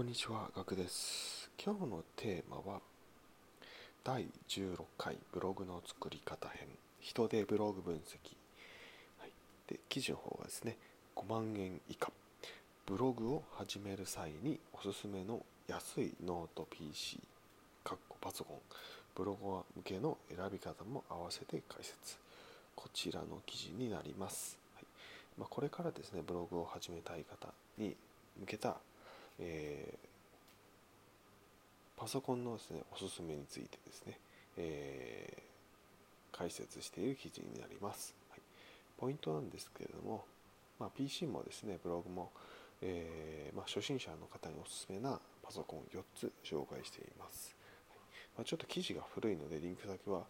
こんにちは、ガクです。今日のテーマは第16回ブログの作り方編。ヒトデブログ分析、はい、で記事の方がですね5万円以下。ブログを始める際におすすめの安いノート PC かっこパソコンブロガー向けの選び方も合わせて解説。こちらの記事になります、はい。まあ、これからですねブログを始めたい方に向けたえパソコンのですねおすすめについてですね、えー解説している記事になります、はい、ポイントなんですけれども、まあ、PC もですねブログも、えーまあ、初心者の方におすすめなパソコン4つ紹介しています、はい。まあ、ちょっと記事が古いのでリンク先は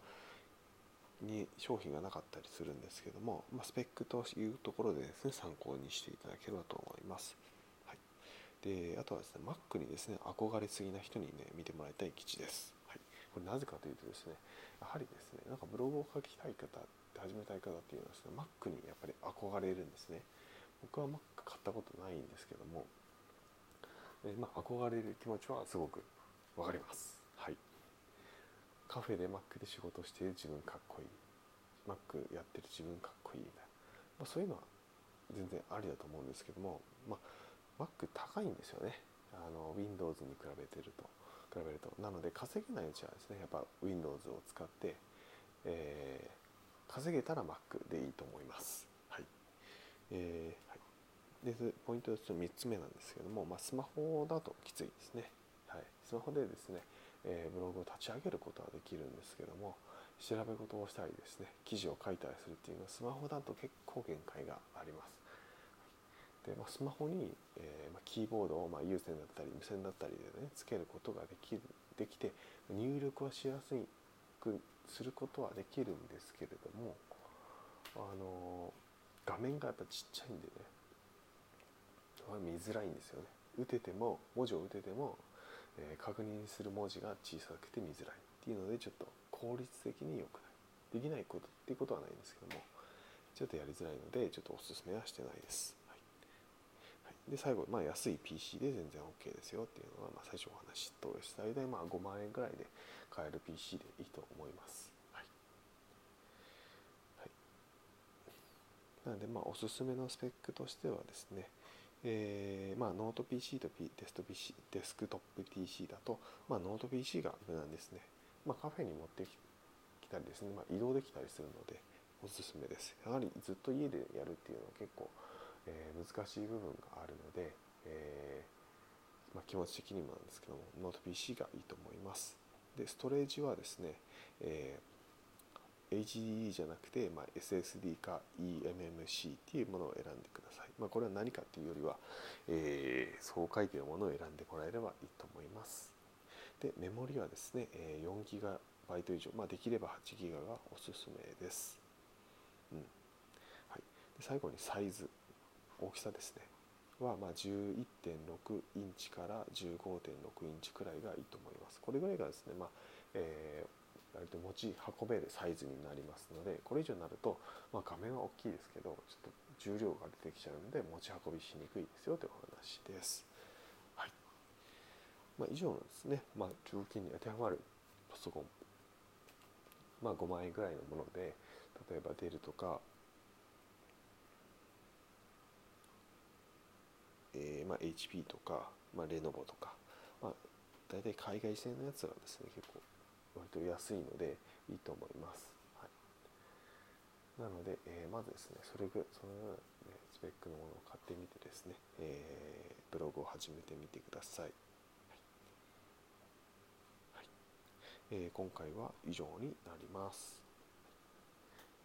に商品がなかったりするんですけども、まあ、スペックというところでですね参考にしていただければと思います。であとはですね Mac にですね憧れすぎな人にね見てもらいたい記事です、はい、これなぜかというとですねやはりですねなんかブログを書きたい方始めたい方っていうのはですね Mac にやっぱり憧れるんですね。僕は Mac 買ったことないんですけども、えまあ、憧れる気持ちはすごくわかります。はい。カフェで Mac で仕事している自分かっこいい。Mac やってる自分かっこいいみたいな、まあ、そういうのは全然ありだと思うんですけどもまあ Mac 高いんですよね。あの Windows に比べてると。比べると。なので稼げないうちはですねやっぱ Windows を使って、えー、稼げたら Mac でいいと思います。はい、えーはい、でポイントとして3つ目なんですけども、まあ、スマホだときついですね、はい、スマホでですね、えー、ブログを立ち上げることはできるんですけども調べ事をしたりですね記事を書いたりするっていうのはスマホだと結構限界があります。で、まあ、スマホに、えーまあ、キーボードを、まあ、有線だったり無線だったりでねつけることができるできて入力はしやすくすることはできるんですけれどもあのー、画面がやっぱちっちゃいんでね見づらいんですよね。打てても文字を打てても、えー、確認する文字が小さくて見づらいっていうのでちょっと効率的に良くない。できないことっていうことはないんですけどもちょっとやりづらいのでちょっとおすすめはしてないです。で最後、まあ、安い PC で全然 OK ですよっていうのは、まあ、最初お話し通り最大まあ5万円ぐらいで買える PC でいいと思います。はいはい、なので、まあ、おすすめのスペックとしてはですね、えーまあ、ノート PC と、P、デスト PC デスクトップ PC だと、まあ、ノート PC が無難ですね。まあ、カフェに持ってきたりですね、まあ、移動できたりするのでおすすめです。やはりずっと家でやるっていうのは結構えー、難しい部分があるので、えー、まあ、気持ち的にもなんですけどもノート PC がいいと思います。でストレージはですね、えー、HDD じゃなくて、まあ、SSD か eMMC っていうものを選んでください、まあ、これは何かっていうよりは、えそう書いてるものを選んでもらえればいいと思います。でメモリはですねえ 4GB 以上、まあ、できれば 8GB がおすすめです、うん。はい、で最後にサイズ。大きさですね。はまあ11.6インチから15.6インチくらいがいいと思います。これぐらいがですねまあ、えー、割と持ち運べるサイズになりますのでこれ以上になると、まあ、画面は大きいですけどちょっと重量が出てきちゃうので持ち運びしにくいですよというお話です。はい。まあ、以上のですね、まあ、条件に当てはまるパソコン。まあ5万円ぐらいのもので例えばデルとかえーまあ、HP とか、まあ、レノボとか、まあ、大体海外製のやつがですね結構割と安いのでいいと思います、はい、なので、えー、まずですねそれぐそのような、ね、スペックのものを買ってみてですね、えー、ブログを始めてみてください、はい。はい。えー、今回は以上になります、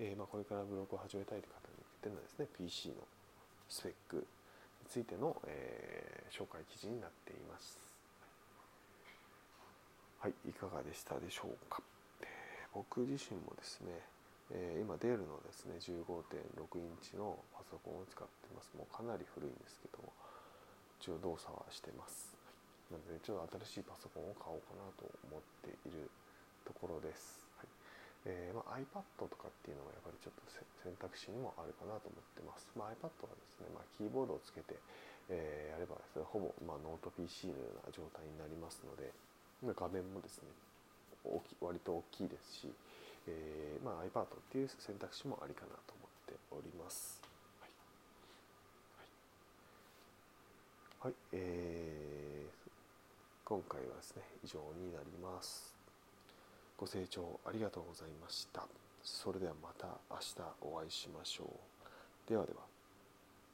えーまあ、これからブログを始めたいという方に向けてのですね PC のスペックついての、えー、紹介記事になっています。はい、いかがでしたでしょうか。僕自身もですね、えー、今デールのですね15.6インチのパソコンを使ってます。もうかなり古いんですけども、一応動作はしてます。なのでちょっと新しいパソコンを買おうかなと思っているところです。えーまあ、iPad とかっていうのはやっぱりちょっと選択肢にもあるかなと思ってます。まあ、iPad はですね、まあ、キーボードをつけて、えー、やればですねほぼ、まあ、ノート PC のような状態になりますので画面もですね大き割と大きいですし、えー、まあ、iPad っていう選択肢もありかなと思っております。はい、はいはい、えー、今回はですね以上になります。ご清聴ありがとうございました。それではまた明日お会いしましょう。ではでは。